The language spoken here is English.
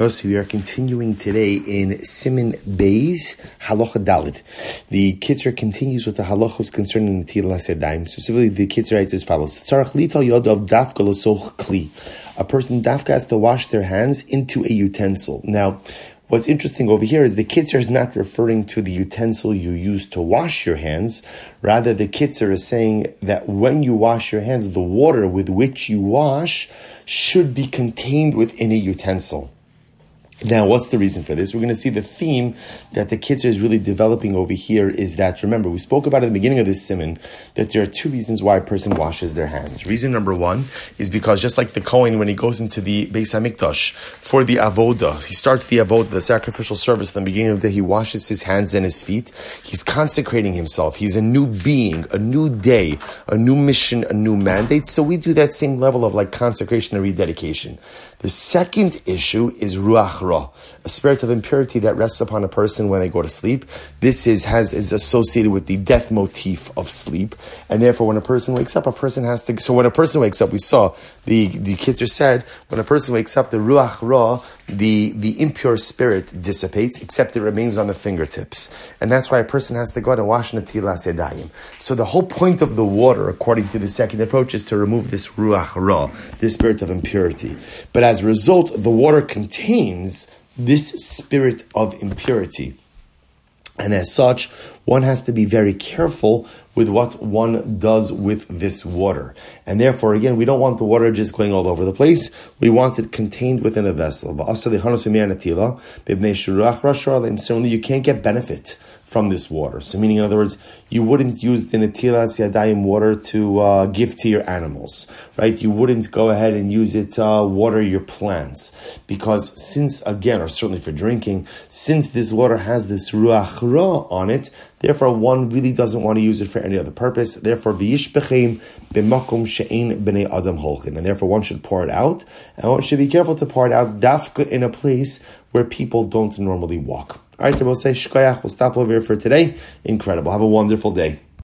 We are continuing today in Simin Beis Halacha Dalid. The Kitzur continues with the halachos concerning the Tila Sedayim. Specifically, the Kitzur writes as follows: lital yod of dafka kli. A person dafka has to wash their hands into a utensil. Now. What's interesting over here is the kitzur is not referring to the utensil you use to wash your hands. Rather, the kitzur is saying that when you wash your hands, the water with which you wash should be contained within a utensil. Now, what's the reason for this? We're going to see the theme that the Kitzur is really developing over here is that, remember, we spoke about at the beginning of this simon that there are two reasons why a person washes their hands. Reason number one is because just like the Kohen, when he goes into the Beis HaMikdash for the Avoda, he starts the Avoda, the sacrificial service, at the beginning of the day, he washes his hands and his feet. He's consecrating himself. He's a new being, a new day, a new mission, a new mandate. So we do that same level of like consecration and rededication. The second issue is Ruach A spirit of impurity that rests upon a person when they go to sleep. This is, has, is associated with the death motif of sleep. And therefore, when a person wakes up, a person has to, so when a person wakes up, we saw the, the Kitzur said, when a person wakes up, the Ruach Ra, the, the impure spirit dissipates, except it remains on the fingertips. And that's why a person has to go out and wash Netilas Yadayim. So the whole point of the water, according to the second approach, is to remove this Ruach Ra, this spirit of impurity. But as a result, the water contains this spirit of impurity. And as such, one has to be very careful with what one does with this water. And therefore, again, we don't want the water just going all over the place. We want it contained within a vessel. Certainly, you can't get benefit from this water. So, meaning, in other words, you wouldn't use the netilas yadayim water to uh, give to your animals, right? You wouldn't go ahead and use it to uh, water your plants because, since again, or certainly for drinking, since this water has this ruach ra on it, therefore one really doesn't want to use it for any other purpose. Therefore, b'yishbechem b'makom she'ein b'nei adam holchin, and therefore one should pour it out, and one should be careful to pour it out dafka in a place where people don't normally walk. All right, we'll say shkoyach. We'll stop over here for today. Incredible. Have a wonderful day.